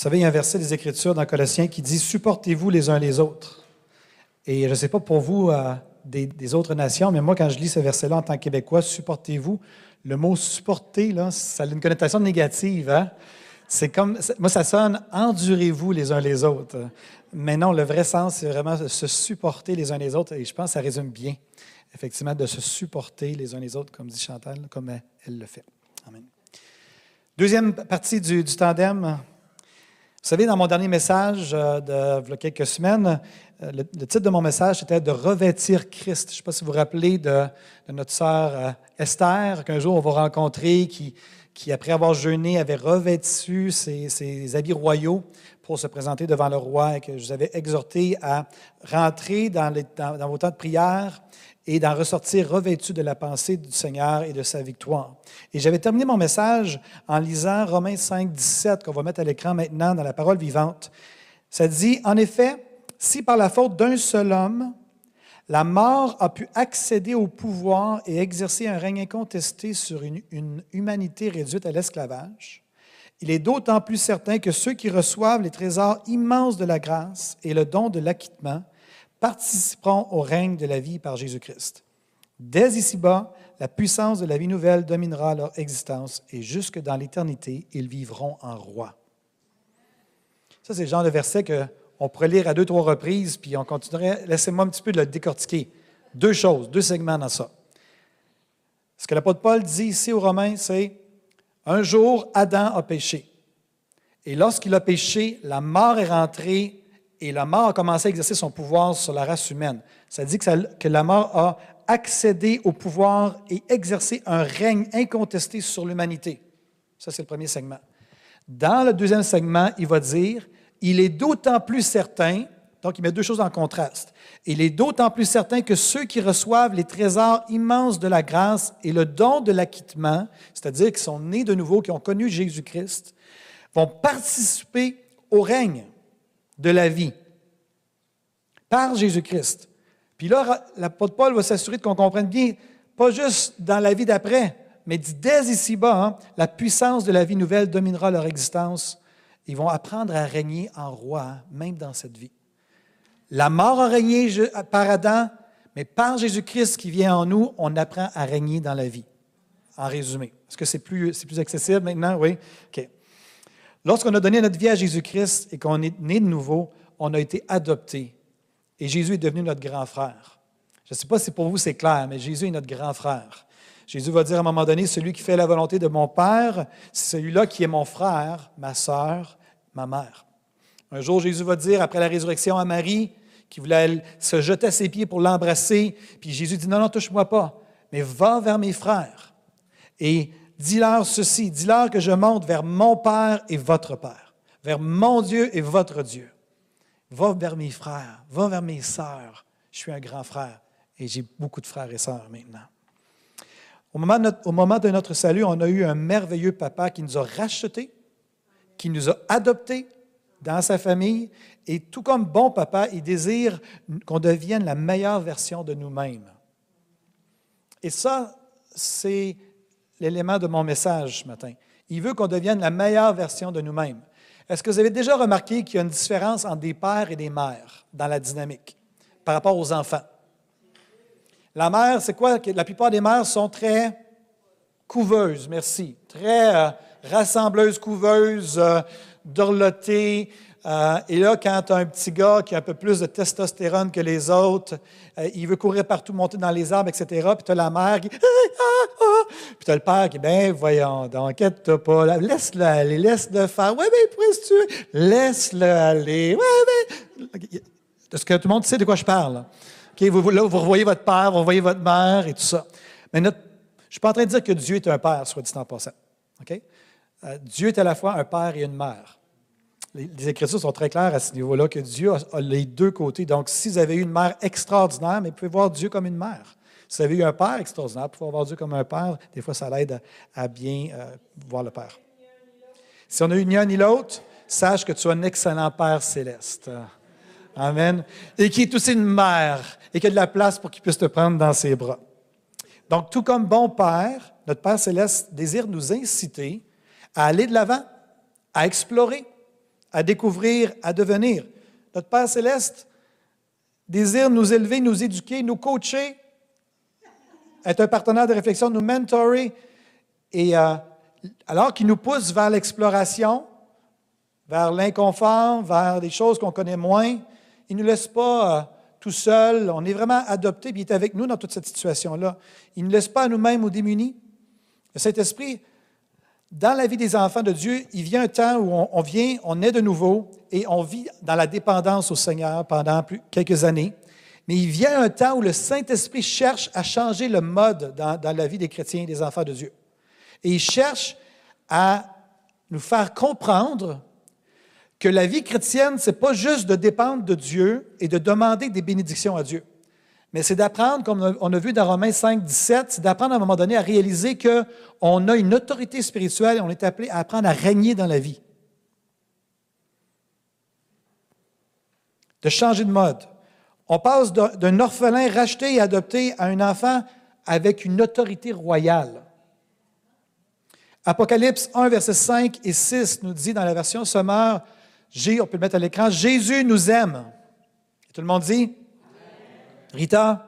Vous savez, il y a un verset des Écritures dans Colossiens qui dit Supportez-vous les uns les autres. Et je ne sais pas pour vous euh, des, autres nations, mais moi, quand je lis ce verset-là en tant que Québécois, supportez-vous, le mot supporter, là, ça a une connotation négative. Hein? C'est comme, moi, ça sonne endurez-vous les uns les autres. Mais non, le vrai sens, c'est vraiment se supporter les uns les autres. Et je pense que ça résume bien, effectivement, de se supporter les uns les autres, comme dit Chantal, comme elle le fait. Amen. Deuxième partie du tandem, vous savez, dans mon dernier message euh, de, quelques semaines, euh, le, titre de mon message était de revêtir Christ. Je ne sais pas si vous vous rappelez de, notre sœur euh, Esther, qu'un jour on va rencontrer, qui, après avoir jeûné, avait revêtu ses, habits royaux pour se présenter devant le roi et que je vous avais exhorté à rentrer dans, dans vos temps de prière et d'en ressortir revêtu de la pensée du Seigneur et de sa victoire. Et j'avais terminé mon message en lisant Romains 5, 17, qu'on va mettre à l'écran maintenant dans la parole vivante. Ça dit, en effet, si par la faute d'un seul homme, la mort a pu accéder au pouvoir et exercer un règne incontesté sur une, une humanité réduite à l'esclavage, il est d'autant plus certain que ceux qui reçoivent les trésors immenses de la grâce et le don de l'acquittement participeront au règne de la vie par Jésus-Christ. Dès ici-bas, la puissance de la vie nouvelle dominera leur existence et jusque dans l'éternité, ils vivront en roi. Ça, c'est le genre de verset qu'on pourrait lire à deux, trois reprises, puis on continuerait. Laissez-moi un petit peu de le décortiquer. Deux choses, deux segments dans ça. Ce que l'apôtre Paul dit ici aux Romains, c'est un jour, Adam a péché. Et lorsqu'il a péché, la mort est rentrée et la mort a commencé à exercer son pouvoir sur la race humaine. Ça dit que, la mort a accédé au pouvoir et exercé un règne incontesté sur l'humanité. Ça, c'est le premier segment. Dans le deuxième segment, il va dire, il est d'autant plus certain, donc il met deux choses en contraste, il est d'autant plus certain que ceux qui reçoivent les trésors immenses de la grâce et le don de l'acquittement, c'est-à-dire qui sont nés de nouveau, qui ont connu Jésus-Christ, vont participer au règne de la vie par Jésus-Christ. Puis là, l'apôtre Paul va s'assurer qu'on comprenne bien, pas juste dans la vie d'après, mais dès ici-bas, hein, la puissance de la vie nouvelle dominera leur existence. Ils vont apprendre à régner en roi, hein, même dans cette vie. La mort a régné par Adam, mais par Jésus-Christ qui vient en nous, on apprend à régner dans la vie. En résumé. Est-ce que c'est plus, plus accessible maintenant? Oui? OK. Lorsqu'on a donné notre vie à Jésus-Christ et qu'on est né de nouveau, on a été adopté. Et Jésus est devenu notre grand frère. Je ne sais pas si pour vous c'est clair, mais Jésus est notre grand frère. Jésus va dire à un moment donné, celui qui fait la volonté de mon Père, c'est celui-là qui est mon frère, ma sœur, ma mère. Un jour, Jésus va dire, après la résurrection à Marie, qui voulait se jeter à ses pieds pour l'embrasser, puis Jésus dit, non, non, touche-moi pas, mais va vers mes frères. Et Dis-leur ceci, dis-leur que je monte vers mon Père et votre Père, vers mon Dieu et votre Dieu. Va vers mes frères, va vers mes sœurs. Je suis un grand frère et j'ai beaucoup de frères et sœurs maintenant. Au moment, de notre, au moment de notre salut, on a eu un merveilleux papa qui nous a rachetés, qui nous a adoptés dans sa famille. Et tout comme bon papa, il désire qu'on devienne la meilleure version de nous-mêmes. Et ça, c'est l'élément de mon message ce matin. Il veut qu'on devienne la meilleure version de nous-mêmes. Est-ce que vous avez déjà remarqué qu'il y a une différence entre des pères et des mères dans la dynamique par rapport aux enfants? La mère, c'est quoi? La plupart des mères sont très couveuses, merci, très euh, rassembleuses, couveuses, euh, dorlotées, euh, et là, quand tu as un petit gars qui a un peu plus de testostérone que les autres, euh, il veut courir partout, monter dans les arbres, etc. Puis tu as la mère qui. Ah, ah, ah. Puis tu as le père qui, ben voyons, inquiète-toi pas, laisse-le aller, laisse-le faire. Oui, mais pourquoi tu Laisse-le aller. Oui, mais. Est-ce que tout le monde sait de quoi je parle? vous, là, vous revoyez votre père, vous revoyez votre mère et tout ça. Mais je ne suis pas en train de dire que Dieu est un père, soit dit en passant. Euh, Dieu est à la fois un père et une mère. Les, Écritures sont très claires à ce niveau-là, que Dieu a, les deux côtés. Donc, si vous avez eu une mère extraordinaire, mais vous pouvez voir Dieu comme une mère. Si vous avez eu un père extraordinaire, vous pouvez voir Dieu comme un père. Des fois, ça l'aide à, bien euh, voir le Père. Si on n'a eu ni un ni l'autre, sache que tu es un excellent Père céleste. Amen. Et qui est aussi une mère et qui a de la place pour qu'il puisse te prendre dans ses bras. Donc, tout comme bon Père, notre Père céleste désire nous inciter à aller de l'avant, à explorer, à découvrir, à devenir. Notre Père céleste désire nous élever, nous éduquer, nous coacher, être un partenaire de réflexion, nous mentorer, et euh, alors qu'il nous pousse vers l'exploration, vers l'inconfort, vers des choses qu'on connaît moins, il ne nous laisse pas euh, tout seul. On est vraiment adopté, puis il est avec nous dans toute cette situation-là. Il ne nous laisse pas nous-mêmes ou démunis. Le Saint-Esprit dans la vie des enfants de Dieu, il vient un temps où on, vient, on est de nouveau et on vit dans la dépendance au Seigneur pendant quelques années. Mais il vient un temps où le Saint-Esprit cherche à changer le mode dans, dans, la vie des chrétiens et des enfants de Dieu. Et il cherche à nous faire comprendre que la vie chrétienne, ce n'est pas juste de dépendre de Dieu et de demander des bénédictions à Dieu. Mais c'est d'apprendre, comme on a vu dans Romains 5, 17, c'est d'apprendre à un moment donné à réaliser qu'on a une autorité spirituelle et on est appelé à apprendre à régner dans la vie. De changer de mode. On passe d'un orphelin racheté et adopté à un enfant avec une autorité royale. Apocalypse 1, versets 5 et 6 nous dit dans la version sommaire, on peut le mettre à l'écran, Jésus nous aime. tout le monde dit Rita?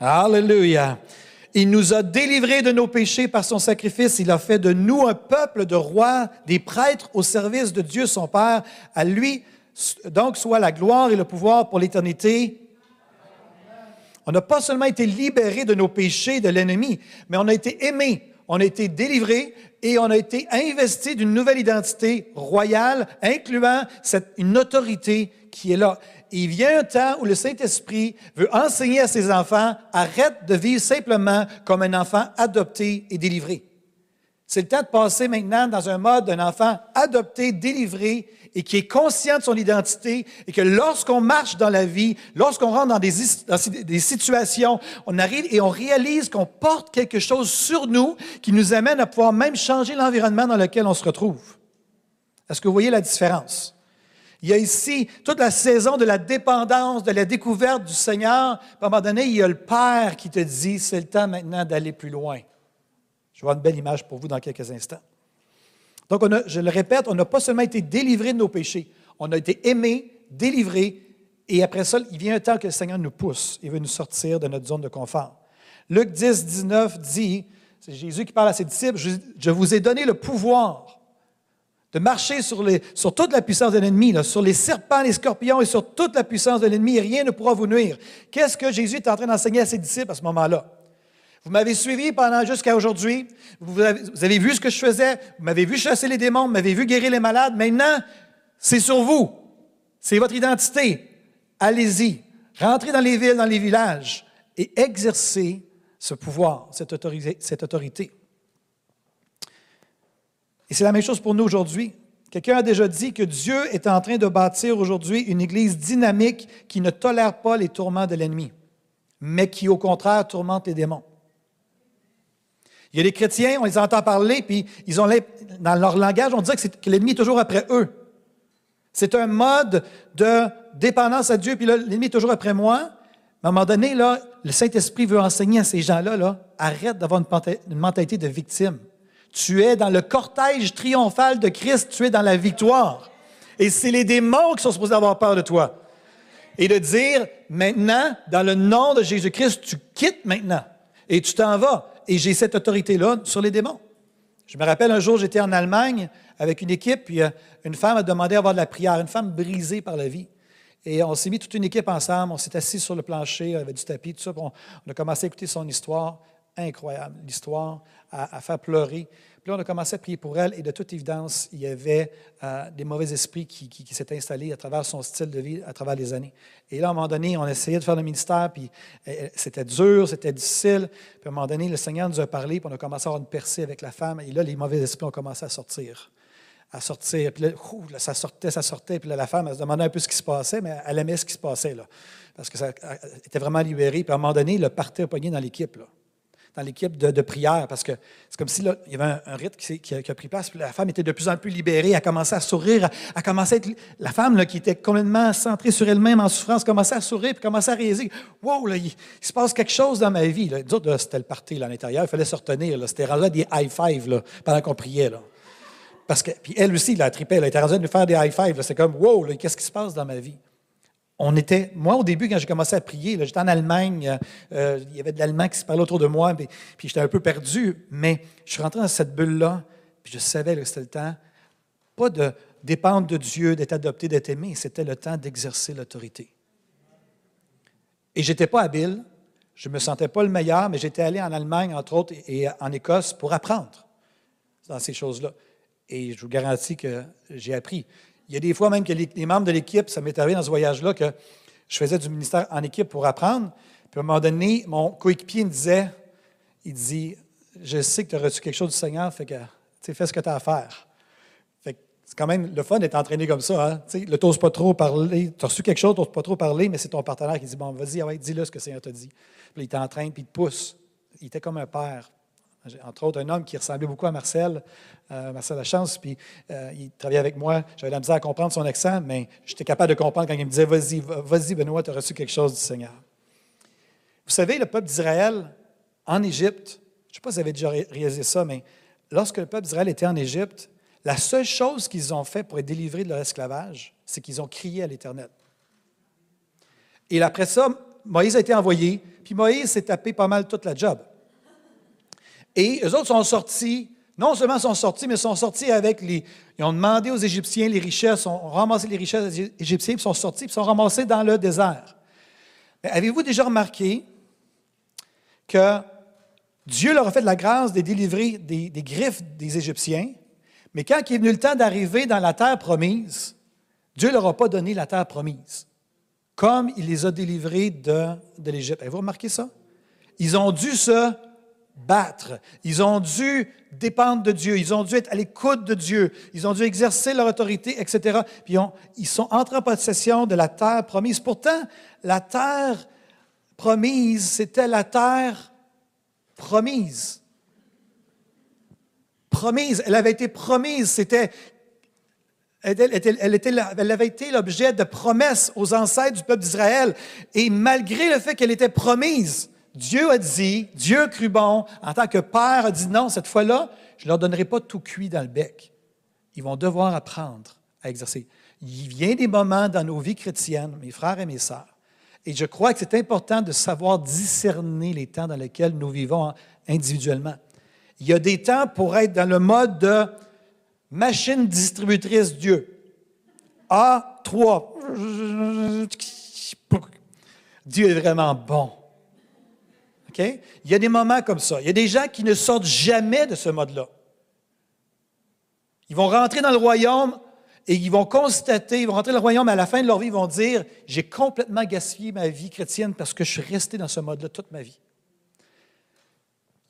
Alléluia. Il nous a délivrés de nos péchés par son sacrifice. Il a fait de nous un peuple de rois, des prêtres au service de Dieu son Père. À lui, donc, soit la gloire et le pouvoir pour l'éternité. On n'a pas seulement été libérés de nos péchés, de l'ennemi, mais on a été aimés, on a été délivrés et on a été investis d'une nouvelle identité royale, incluant cette, une autorité qui est là il vient un temps où le Saint-Esprit veut enseigner à ses enfants, arrête de vivre simplement comme un enfant adopté et délivré. C'est le temps de passer maintenant dans un mode d'un enfant adopté, délivré et qui est conscient de son identité et que lorsqu'on marche dans la vie, lorsqu'on rentre dans des, des, situations, on arrive et on réalise qu'on porte quelque chose sur nous qui nous amène à pouvoir même changer l'environnement dans lequel on se retrouve. Est-ce que vous voyez la différence? Il y a ici toute la saison de la dépendance, de la découverte du Seigneur. à un moment donné, il y a le Père qui te dit, c'est le temps maintenant d'aller plus loin. Je vois une belle image pour vous dans quelques instants. Donc, je le répète, on n'a pas seulement été délivré de nos péchés, on a été aimé, délivré, et après ça, il vient un temps que le Seigneur nous pousse, il veut nous sortir de notre zone de confort. Luc 10, 19 dit, c'est Jésus qui parle à ses disciples, je vous ai donné le pouvoir de marcher sur, toute la puissance de l'ennemi, sur les serpents, les scorpions et sur toute la puissance de l'ennemi, rien ne pourra vous nuire. Qu'est-ce que Jésus est en train d'enseigner à ses disciples à ce moment-là? Vous m'avez suivi pendant jusqu'à aujourd'hui, vous avez, vu ce que je faisais, vous m'avez vu chasser les démons, vous m'avez vu guérir les malades, maintenant, c'est sur vous. C'est votre identité. Allez-y, rentrez dans les villes, dans les villages et exercez ce pouvoir. Cette autorité. Et c'est la même chose pour nous aujourd'hui. Quelqu'un a déjà dit que Dieu est en train de bâtir aujourd'hui une Église dynamique qui ne tolère pas les tourments de l'ennemi, mais qui au contraire tourmente les démons. Il y a des chrétiens, on les entend parler, puis ils ont dans leur langage, on dirait que, l'ennemi est toujours après eux. C'est un mode de dépendance à Dieu, puis l'ennemi est toujours après moi. Mais à un moment donné, là, le Saint-Esprit veut enseigner à ces gens-là, là, arrête d'avoir une mentalité de victime. Tu es dans le cortège triomphal de Christ, tu es dans la victoire. Et c'est les démons qui sont supposés avoir peur de toi. Et de dire, maintenant, dans le nom de Jésus-Christ, tu quittes maintenant et tu t'en vas. Et j'ai cette autorité-là sur les démons. Je me rappelle un jour, j'étais en Allemagne avec une équipe, puis euh, une femme a demandé à avoir de la prière, une femme brisée par la vie. Et on s'est mis toute une équipe ensemble, on s'est assis sur le plancher, avait du tapis, tout ça, on, a commencé à écouter son histoire incroyable, l'histoire à, faire pleurer. Puis là, on a commencé à prier pour elle et de toute évidence, il y avait euh, des mauvais esprits qui, s'étaient installés à travers son style de vie, à travers les années. Et là, à un moment donné, on essayait de faire le ministère, puis euh, euh, c'était dur, c'était difficile. Puis à un moment donné, le Seigneur nous a parlé, puis on a commencé à avoir une percée avec la femme. Et là, les mauvais esprits ont commencé à sortir. à sortir. Puis là, ça sortait, ça sortait. Puis là, la femme, elle se demandait un peu ce qui se passait, mais elle aimait ce qui se passait, là. Parce que ça était vraiment libéré. Puis à un moment donné, le partait pogné dans l'équipe, là l'équipe de, prière, parce que c'est comme si là, il y avait un, rite qui, a, pris place, puis la femme était de plus en plus libérée, elle commençait à sourire, elle commençait à être, la femme là, qui était complètement centrée sur elle-même en souffrance, commençait à sourire, puis commençait à réaliser, wow, là, il, se passe quelque chose dans ma vie. Là. c'était le parti là, à l'intérieur, il fallait se retenir, c'était rendu des high five pendant qu'on priait. Là. Parce que, puis elle aussi, la tripait, elle était rendue de nous faire des high five. C'est comme, wow, qu'est-ce qui se passe dans ma vie? On était, moi au début, quand j'ai commencé à prier, j'étais en Allemagne, euh, il y avait de l'allemand qui se parlait autour de moi, puis, j'étais un peu perdu, mais je suis rentré dans cette bulle-là, puis je savais que c'était le temps, pas de dépendre de Dieu, d'être adopté, d'être aimé, c'était le temps d'exercer l'autorité. Et j'étais pas habile, je me sentais pas le meilleur, mais j'étais allé en Allemagne, entre autres, et en Écosse pour apprendre dans ces choses-là. Et je vous garantis que j'ai appris. Il y a des fois même que les, membres de l'équipe, ça m'est arrivé dans ce voyage-là, que je faisais du ministère en équipe pour apprendre. Puis à un moment donné, mon coéquipier me disait, il dit, je sais que tu as reçu quelque chose du Seigneur, fait que, fais ce que tu as à faire. Fait c'est quand même le fun d'être entraîné comme ça. Hein? Tu le t'oses pas trop parler, tu as reçu quelque chose, tu n'oses pas trop parler, mais c'est ton partenaire qui dit, bon, vas-y, ah dis-le ce que le Seigneur t'a dit. Puis il t'entraîne, puis il te pousse. Il était comme un père entre autres, un homme qui ressemblait beaucoup à Marcel, euh, Marcel Lachance, puis euh, il travaillait avec moi. J'avais la misère à comprendre son accent, mais j'étais capable de comprendre quand il me disait Vas-y, vas-y, Benoît, tu as reçu quelque chose du Seigneur. Vous savez, le peuple d'Israël, en Égypte, je ne sais pas si vous avez déjà réalisé ça, mais lorsque le peuple d'Israël était en Égypte, la seule chose qu'ils ont fait pour être délivrés de leur esclavage, c'est qu'ils ont crié à l'Éternel. Et après ça, Moïse a été envoyé, puis Moïse s'est tapé pas mal toute la job. Et eux autres sont sortis, non seulement sont sortis, mais sont sortis avec les. Ils ont demandé aux Égyptiens les richesses, ont ramassé les richesses des puis sont sortis, puis sont ramassés dans le désert. Avez-vous déjà remarqué que Dieu leur a fait de la grâce de délivrer des, griffes des Égyptiens, mais quand il est venu le temps d'arriver dans la terre promise, Dieu ne leur a pas donné la terre promise, comme il les a délivrés de, de l'Égypte. Avez-vous remarqué ça? Ils ont dû se battre. Ils ont dû dépendre de Dieu. Ils ont dû être à l'écoute de Dieu. Ils ont dû exercer leur autorité, etc. Puis ils sont entrés en possession de la terre promise. Pourtant, la terre promise, c'était la terre promise. Promise. Elle avait été promise. C'était elle, elle, avait été l'objet de promesses aux ancêtres du peuple d'Israël. Et malgré le fait qu'elle était promise, Dieu a dit, Dieu cru bon, en tant que Père a dit non, cette fois-là, je ne leur donnerai pas tout cuit dans le bec. Ils vont devoir apprendre à exercer. Il vient des moments dans nos vies chrétiennes, mes frères et mes sœurs, et je crois que c'est important de savoir discerner les temps dans lesquels nous vivons individuellement. Il y a des temps pour être dans le mode de machine distributrice Dieu. A3. Dieu est vraiment bon. Il y a des moments comme ça. Il y a des gens qui ne sortent jamais de ce mode-là. Ils vont rentrer dans le royaume et ils vont constater, ils vont rentrer dans le royaume, à la fin de leur vie, ils vont dire J'ai complètement gaspillé ma vie chrétienne parce que je suis resté dans ce mode-là toute ma vie.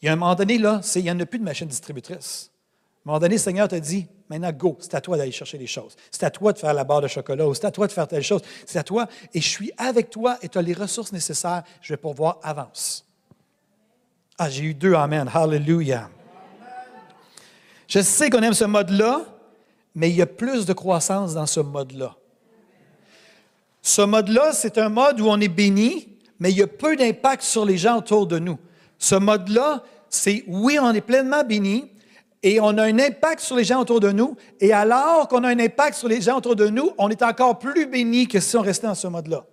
Il y a un moment donné, là, il n'y en a plus de machine distributrice. À un moment donné, le Seigneur t'a dit Maintenant, go, c'est à toi d'aller chercher les choses. C'est à toi de faire la barre de chocolat ou c'est à toi de faire telle chose. C'est à toi. Et je suis avec toi et tu as les ressources nécessaires. Je vais pouvoir avance. Ah, j'ai eu deux Amen. Hallelujah. Je sais qu'on aime ce mode-là, mais il y a plus de croissance dans ce mode-là. Ce mode-là, c'est un mode où on est béni, mais il y a peu d'impact sur les gens autour de nous. Ce mode-là, c'est oui, on est pleinement béni et on a un impact sur les gens autour de nous. Et alors qu'on a un impact sur les gens autour de nous, on est encore plus béni que si on restait dans ce mode-là.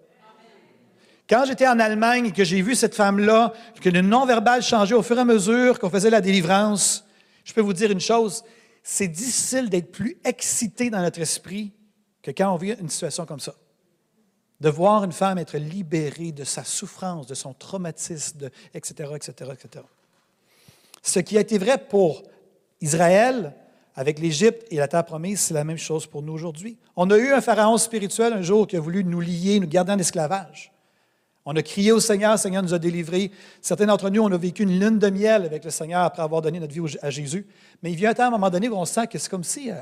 Quand j'étais en Allemagne et que j'ai vu cette femme-là, que le non-verbal changeait au fur et à mesure qu'on faisait la délivrance, je peux vous dire une chose, c'est difficile d'être plus excité dans notre esprit que quand on vit une situation comme ça. De voir une femme être libérée de sa souffrance, de son traumatisme, etc., etc., etc. Ce qui a été vrai pour Israël avec l'Égypte et la terre promise, c'est la même chose pour nous aujourd'hui. On a eu un pharaon spirituel un jour qui a voulu nous lier, nous garder en esclavage. On a crié au Seigneur, le Seigneur nous a délivrés. Certains d'entre nous, on a vécu une lune de miel avec le Seigneur après avoir donné notre vie à Jésus. Mais il vient un temps, à un moment donné, où on sent que c'est comme si, euh,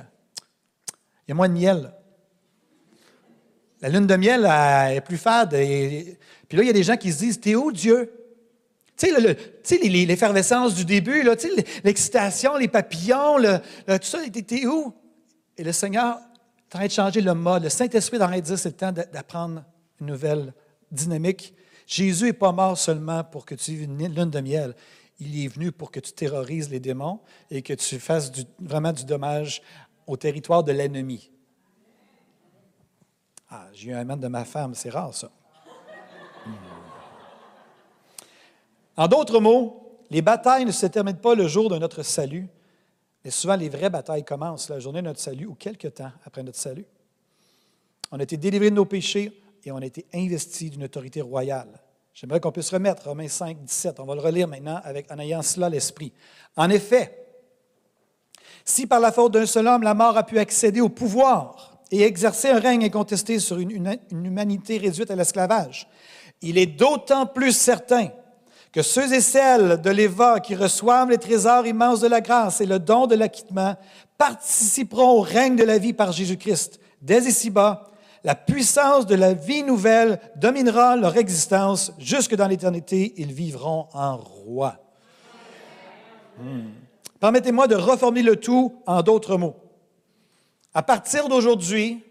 Il y a moins de miel. La lune de miel elle est plus fade. Et, puis là, il y a des gens qui se disent T'es où, Dieu Tu sais, l'effervescence du début, l'excitation, les papillons, tout ça, t'es où? Et le Seigneur est en train de changer le mode. Le Saint-Esprit est en train de dire C'est le temps d'apprendre une nouvelle dynamique. Jésus n'est pas mort seulement pour que tu vives une lune de miel. Il est venu pour que tu terrorises les démons et que tu fasses vraiment du dommage au territoire de l'ennemi. Ah, j'ai eu un amen de ma femme, c'est rare ça. Hmm. En d'autres mots, les batailles ne se terminent pas le jour de notre salut, mais souvent les vraies batailles commencent la journée de notre salut ou quelque temps après notre salut. On a été délivrés de nos péchés et on a été investis d'une autorité royale. J'aimerais qu'on puisse remettre Romains 5, 17. On va le relire maintenant avec, en ayant cela l'esprit. En effet, si par la faute d'un seul homme, la mort a pu accéder au pouvoir et exercer un règne incontesté sur une, humanité réduite à l'esclavage, il est d'autant plus certain que ceux et celles de l'Éva qui reçoivent les trésors immenses de la grâce et le don de l'acquittement participeront au règne de la vie par Jésus-Christ. Dès ici-bas, la puissance de la vie nouvelle dominera leur existence jusque dans l'éternité. Ils vivront en roi. Hmm. Permettez-moi de reformer le tout en d'autres mots. À partir d'aujourd'hui,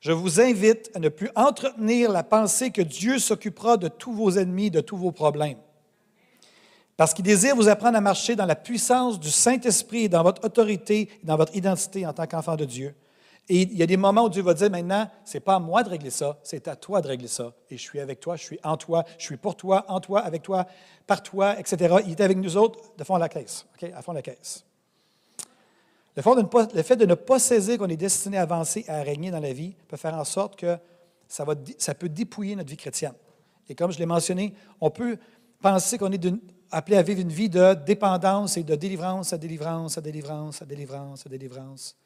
je vous invite à ne plus entretenir la pensée que Dieu s'occupera de tous vos ennemis, de tous vos problèmes. Parce qu'il désire vous apprendre à marcher dans la puissance du Saint-Esprit, dans votre autorité, dans votre identité en tant qu'enfant de Dieu. Et il y a des moments où Dieu va dire maintenant, ce n'est pas à moi de régler ça, c'est à toi de régler ça. Et je suis avec toi, je suis en toi, je suis pour toi, en toi, avec toi, par toi, etc. Il est avec nous autres de fond à la caisse, à fond de la caisse. Le, fait de ne pas saisir qu'on est destiné à avancer, à régner dans la vie, peut faire en sorte que ça, va, ça peut dépouiller notre vie chrétienne. Et comme je l'ai mentionné, on peut penser qu'on est appelé à vivre une vie de dépendance et de délivrance à délivrance, à délivrance, à délivrance, à délivrance.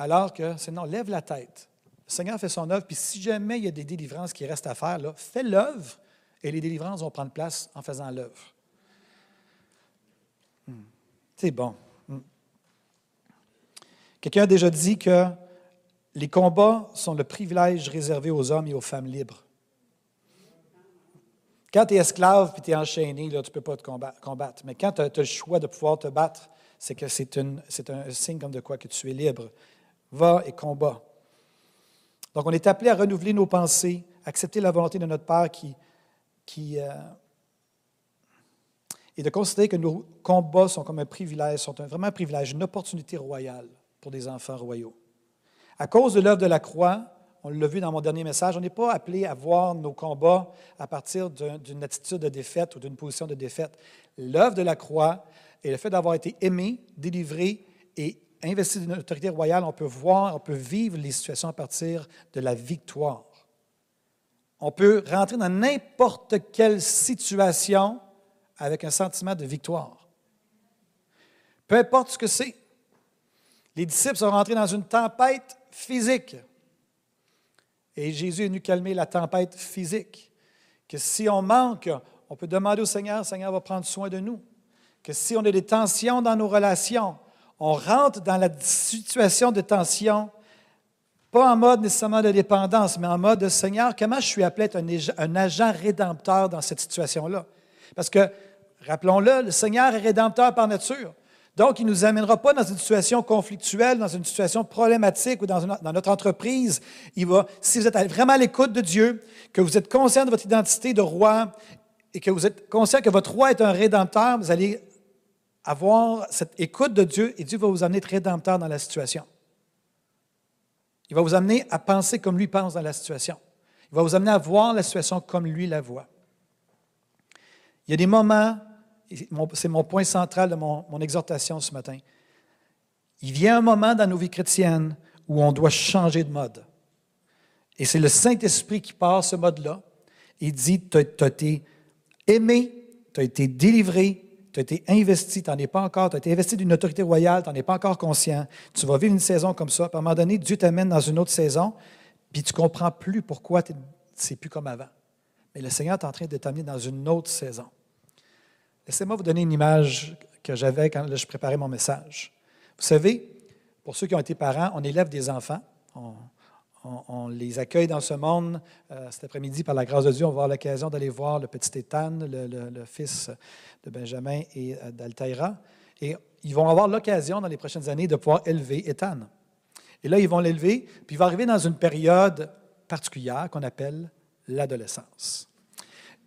Alors que, sinon, lève la tête. Le Seigneur fait son œuvre, puis si jamais il y a des délivrances qui restent à faire, là, fais l'œuvre et les délivrances vont prendre place en faisant l'œuvre. Hmm. C'est bon. Hmm. Quelqu'un a déjà dit que les combats sont le privilège réservé aux hommes et aux femmes libres. Quand tu es esclave et tu es enchaîné, là, tu ne peux pas te combattre. Mais quand tu as, le choix de pouvoir te battre, c'est que c'est un signe comme de quoi que tu es libre va et combat. Donc, on est appelé à renouveler nos pensées, accepter la volonté de notre Père qui, euh, et de considérer que nos combats sont comme un privilège, sont vraiment un privilège, une opportunité royale pour des enfants royaux. À cause de l'œuvre de la croix, on l'a vu dans mon dernier message, on n'est pas appelé à voir nos combats à partir d'une attitude de défaite ou d'une position de défaite. L'œuvre de la croix et le fait d'avoir été aimé, délivré et investi d'une autorité royale, on peut voir, on peut vivre les situations à partir de la victoire. On peut rentrer dans n'importe quelle situation avec un sentiment de victoire. Peu importe ce que c'est. Les disciples sont rentrés dans une tempête physique. Et Jésus est venu calmer la tempête physique. Que si on manque, on peut demander au Seigneur, le Seigneur va prendre soin de nous. Que si on a des tensions dans nos relations, on rentre dans la situation de tension, pas en mode nécessairement de dépendance, mais en mode de Seigneur, comment je suis appelé à être un, agent rédempteur dans cette situation-là? Parce que, rappelons-le, le Seigneur est rédempteur par nature. Donc, il ne nous amènera pas dans une situation conflictuelle, dans une situation problématique ou dans, notre entreprise. Si vous êtes vraiment à l'écoute de Dieu, que vous êtes conscient de votre identité de roi et que vous êtes conscient que votre roi est un rédempteur, vous allez avoir cette écoute de Dieu et Dieu va vous amener être rédempteur dans la situation. Il va vous amener à penser comme lui pense dans la situation. Il va vous amener à voir la situation comme lui la voit. Il y a des moments, c'est mon point central de mon, mon exhortation ce matin. Il vient un moment dans nos vies chrétiennes où on doit changer de mode. Et c'est le Saint-Esprit qui part ce mode-là. Il dit, tu as été aimé, tu as été délivré, tu as été investi, tu n'en es pas encore, tu as été investi d'une autorité royale, tu n'en es pas encore conscient. Tu vas vivre une saison comme ça, puis à un moment donné, Dieu t'amène dans une autre saison, puis tu ne comprends plus pourquoi c'est plus comme avant. Mais le Seigneur est en train de t'amener dans une autre saison. Laissez-moi vous donner une image que j'avais quand je préparais mon message. Vous savez, pour ceux qui ont été parents, on élève des enfants on, les accueille dans ce monde. Euh, cet après-midi, par la grâce de Dieu, on va avoir l'occasion d'aller voir le petit Étan, le, fils de Benjamin et euh, d'Altaïra. Et ils vont avoir l'occasion dans les prochaines années de pouvoir élever Étan. Et là, ils vont l'élever, puis il va arriver dans une période particulière qu'on appelle l'adolescence.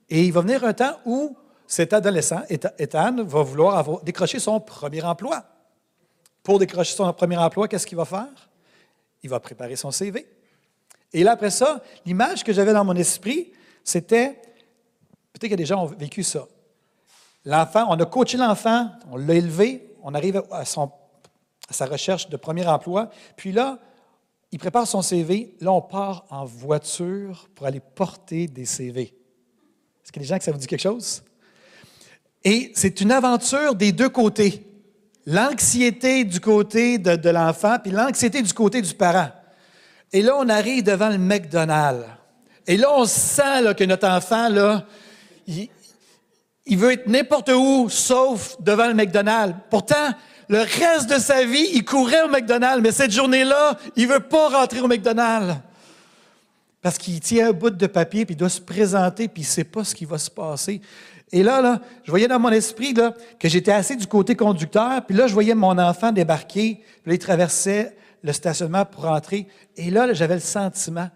Et il va venir un temps où cet adolescent, Ethan, va vouloir avoir, décrocher son premier emploi. Pour décrocher son premier emploi, qu'est-ce qu'il va faire? Il va préparer son CV. Et là, après ça, l'image que j'avais dans mon esprit, c'était, peut-être qu'il y a des gens qui ont vécu ça. L'enfant, on a coaché l'enfant, on l'a élevé, on arrive à, sa recherche de premier emploi, puis là, il prépare son CV. Là, on part en voiture pour aller porter des CV. Est-ce qu'il y a des gens que ça vous dit quelque chose? Et c'est une aventure des deux côtés. L'anxiété du côté de, l'enfant, puis l'anxiété du côté du parent. Et là, on arrive devant le McDonald's. Et là, on sent que notre enfant, il, veut être n'importe où, sauf devant le McDonald's. Pourtant, le reste de sa vie, il courait au McDonald's, mais cette journée-là, il ne veut pas rentrer au McDonald's. Parce qu'il tient un bout de papier, puis il doit se présenter, puis il ne sait pas ce qui va se passer. Et là, là, je voyais dans mon esprit que j'étais assis du côté conducteur, puis là, je voyais mon enfant débarquer, puis là, il traversait le stationnement pour rentrer. Et là, j'avais le sentiment,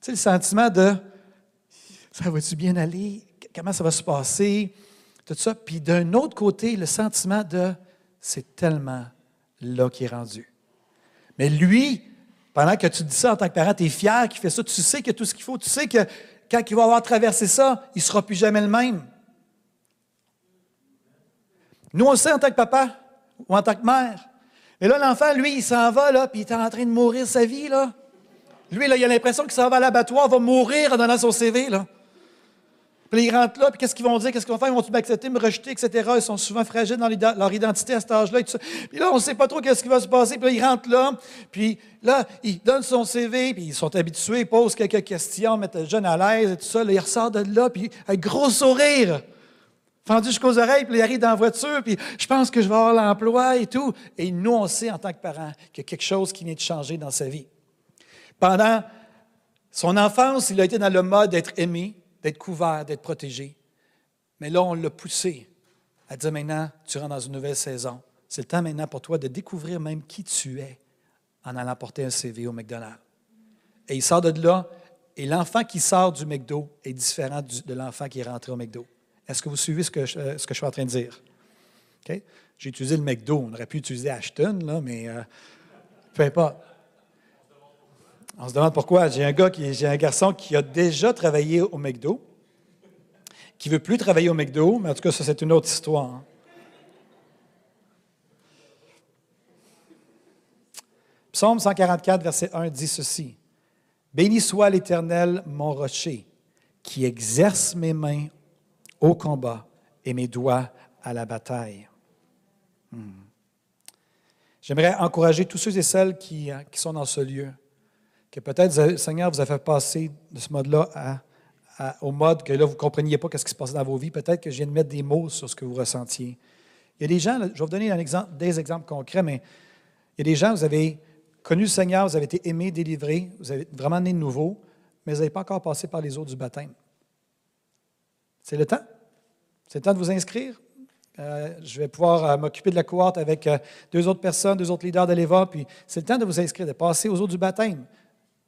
tu sais, le sentiment de ça va-tu bien aller? Comment ça va se passer? Tout ça. Puis d'un autre côté, le sentiment de c'est tellement là qu'il est rendu. Mais lui, pendant que tu dis ça en tant que parent, tu es fier qu'il fait ça, tu sais que tout ce qu'il faut, tu sais que quand il va avoir traversé ça, il ne sera plus jamais le même. Nous, on sait en tant que papa ou en tant que mère. Et là, l'enfant, lui, il s'en va, là, puis il est en train de mourir sa vie, là. Lui, là, il a l'impression qu'il s'en va à l'abattoir, va mourir en donnant son CV, là. Puis ils rentrent là, puis qu'est-ce qu'ils vont dire? Qu'est-ce qu'ils vont faire? Ils vont-tu m'accepter, me rejeter, etc. Ils sont souvent fragiles dans leur identité à cet âge-là. Puis là, on ne sait pas trop qu'est-ce qui va se passer. Puis là, ils rentrent là, puis là, ils donnent son CV, puis ils sont habitués, ils posent quelques questions, mettent le jeune à l'aise et tout ça. Là, ils ressortent de là, puis un gros sourire, fendu jusqu'aux oreilles, puis ils arrivent dans la voiture, puis je pense que je vais avoir l'emploi et tout. Et nous, on sait en tant que parents qu'il y a quelque chose qui vient de changer dans sa vie. Pendant son enfance, il a été dans le mode d'être aimé, d'être couvert, d'être protégé. Mais là, on l'a poussé à dire maintenant, tu rentres dans une nouvelle saison. C'est le temps maintenant pour toi de découvrir même qui tu es en allant porter un CV au McDonald's. Et il sort de là, et l'enfant qui sort du McDo est différent de l'enfant qui est rentré au McDo. Est-ce que vous suivez ce que, je, euh, ce que je suis en train de dire? J'ai utilisé le McDo. On aurait pu utiliser Ashton, là, mais euh, peu importe. On se demande pourquoi. J'ai un gars, j'ai un garçon qui a déjà travaillé au McDo, qui veut plus travailler au McDo, mais en tout cas, ça, c'est une autre histoire. Hein. Psaume 144, verset 1 dit ceci. Béni soit l'Éternel, mon rocher, qui exerce mes mains au combat et mes doigts à la bataille. Hmm. J'aimerais encourager tous ceux et celles qui, qui sont dans ce lieu que peut-être, le Seigneur vous a fait passer de ce mode-là au mode que là, vous ne compreniez pas ce qui se passait dans vos vies. Peut-être que je viens de mettre des mots sur ce que vous ressentiez. Il y a des gens, je vais vous donner un exemple, des exemples concrets, mais il y a des gens, vous avez connu le Seigneur, vous avez été aimé, délivré, vous avez vraiment né de nouveau, mais vous n'avez pas encore passé par les eaux du baptême. C'est le temps. C'est le temps de vous inscrire. Euh, je vais pouvoir euh, m'occuper de la cohorte avec euh, deux autres personnes, deux autres leaders de l'EVA, puis c'est le temps de vous inscrire, de passer aux eaux du baptême.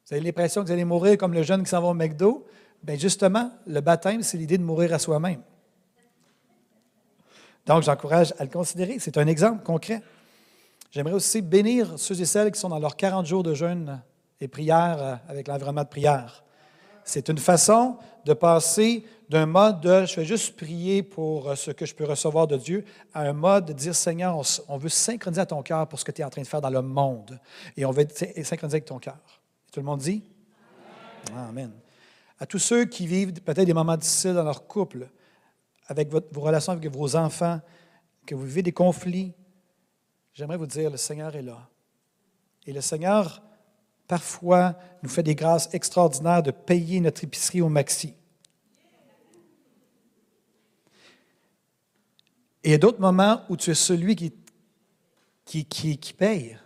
Vous avez l'impression que vous allez mourir comme le jeune qui s'en va au McDo. Bien, justement, le baptême, c'est l'idée de mourir à soi-même. Donc, j'encourage à le considérer. C'est un exemple concret. J'aimerais aussi bénir ceux et celles qui sont dans leurs 40 jours de jeûne et prière avec l'environnement de prière. C'est une façon de passer d'un mode de je vais juste prier pour euh, ce que je peux recevoir de Dieu à un mode de dire Seigneur, on veut synchroniser à ton cœur pour ce que tu es en train de faire dans le monde et on veut synchroniser avec ton cœur. Tout le monde dit? Amen. À tous ceux qui vivent peut-être des moments difficiles dans leur couple, avec vos relations avec vos enfants, que vous vivez des conflits, j'aimerais vous dire, le Seigneur est là. Et le Seigneur, parfois, nous fait des grâces extraordinaires de payer notre épicerie au maxi. Et il y a d'autres moments où tu es celui qui, qui, paye.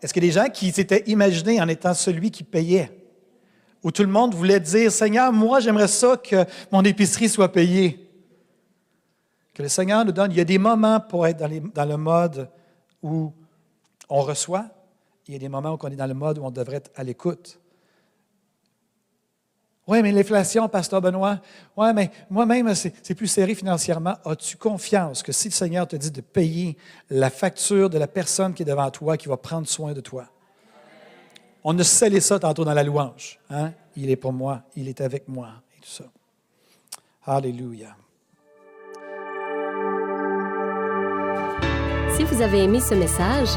Est-ce qu'il y a des gens qui s'étaient imaginés en étant celui qui payait? Où tout le monde voulait dire, Seigneur, moi j'aimerais ça que mon épicerie soit payée. Que le Seigneur nous donne, il y a des moments pour être dans, le mode où on reçoit, il y a des moments où on est dans le mode où on devrait être à l'écoute. Oui, mais l'inflation, Pasteur Benoît, oui, mais moi-même, c'est plus serré financièrement. As-tu confiance que si le Seigneur te dit de payer la facture de la personne qui est devant toi, qui va prendre soin de toi? On a scellé ça tantôt dans la louange. Hein? Il est pour moi, il est avec moi et tout ça. Alléluia. Si vous avez aimé ce message,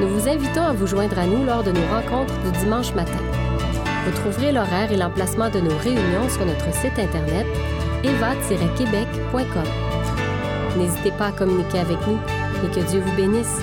nous vous invitons à vous joindre à nous lors de nos rencontres du dimanche matin. Vous trouverez l'horaire et l'emplacement de nos réunions sur notre site internet eva-québec.com. N'hésitez pas à communiquer avec nous et que Dieu vous bénisse.